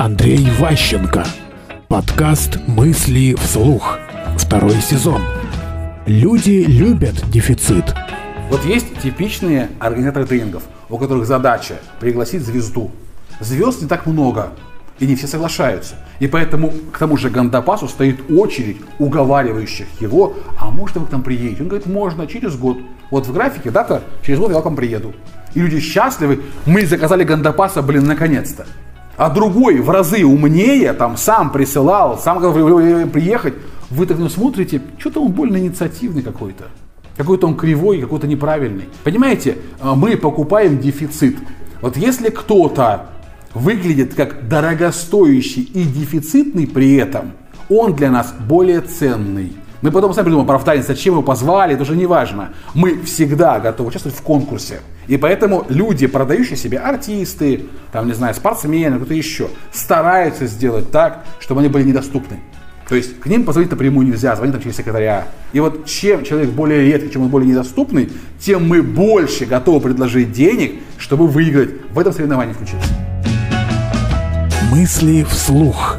Андрей Ващенко. Подкаст «Мысли вслух». Второй сезон. Люди любят дефицит. Вот есть типичные организаторы тренингов, у которых задача пригласить звезду. Звезд не так много, и не все соглашаются. И поэтому к тому же Гандапасу стоит очередь уговаривающих его, а может вы к нам приедете? Он говорит, можно, через год. Вот в графике дата, через год я к вам приеду. И люди счастливы, мы заказали Гандапаса, блин, наконец-то. А другой в разы умнее, там сам присылал, сам приехать. Вы так на смотрите, что-то он больно инициативный какой-то. Какой-то он кривой, какой-то неправильный. Понимаете, а, мы покупаем дефицит. Вот если кто-то выглядит как дорогостоящий и дефицитный при этом, он для нас более ценный. Мы потом сами придумаем оправдание, зачем его позвали, это уже не важно. Мы всегда готовы участвовать в конкурсе. И поэтому люди, продающие себе артисты, там, не знаю, спортсмены, кто-то еще, стараются сделать так, чтобы они были недоступны. То есть к ним позвонить напрямую нельзя, звонить там через секретаря. И вот чем человек более редкий, чем он более недоступный, тем мы больше готовы предложить денег, чтобы выиграть в этом соревновании включиться. Мысли вслух.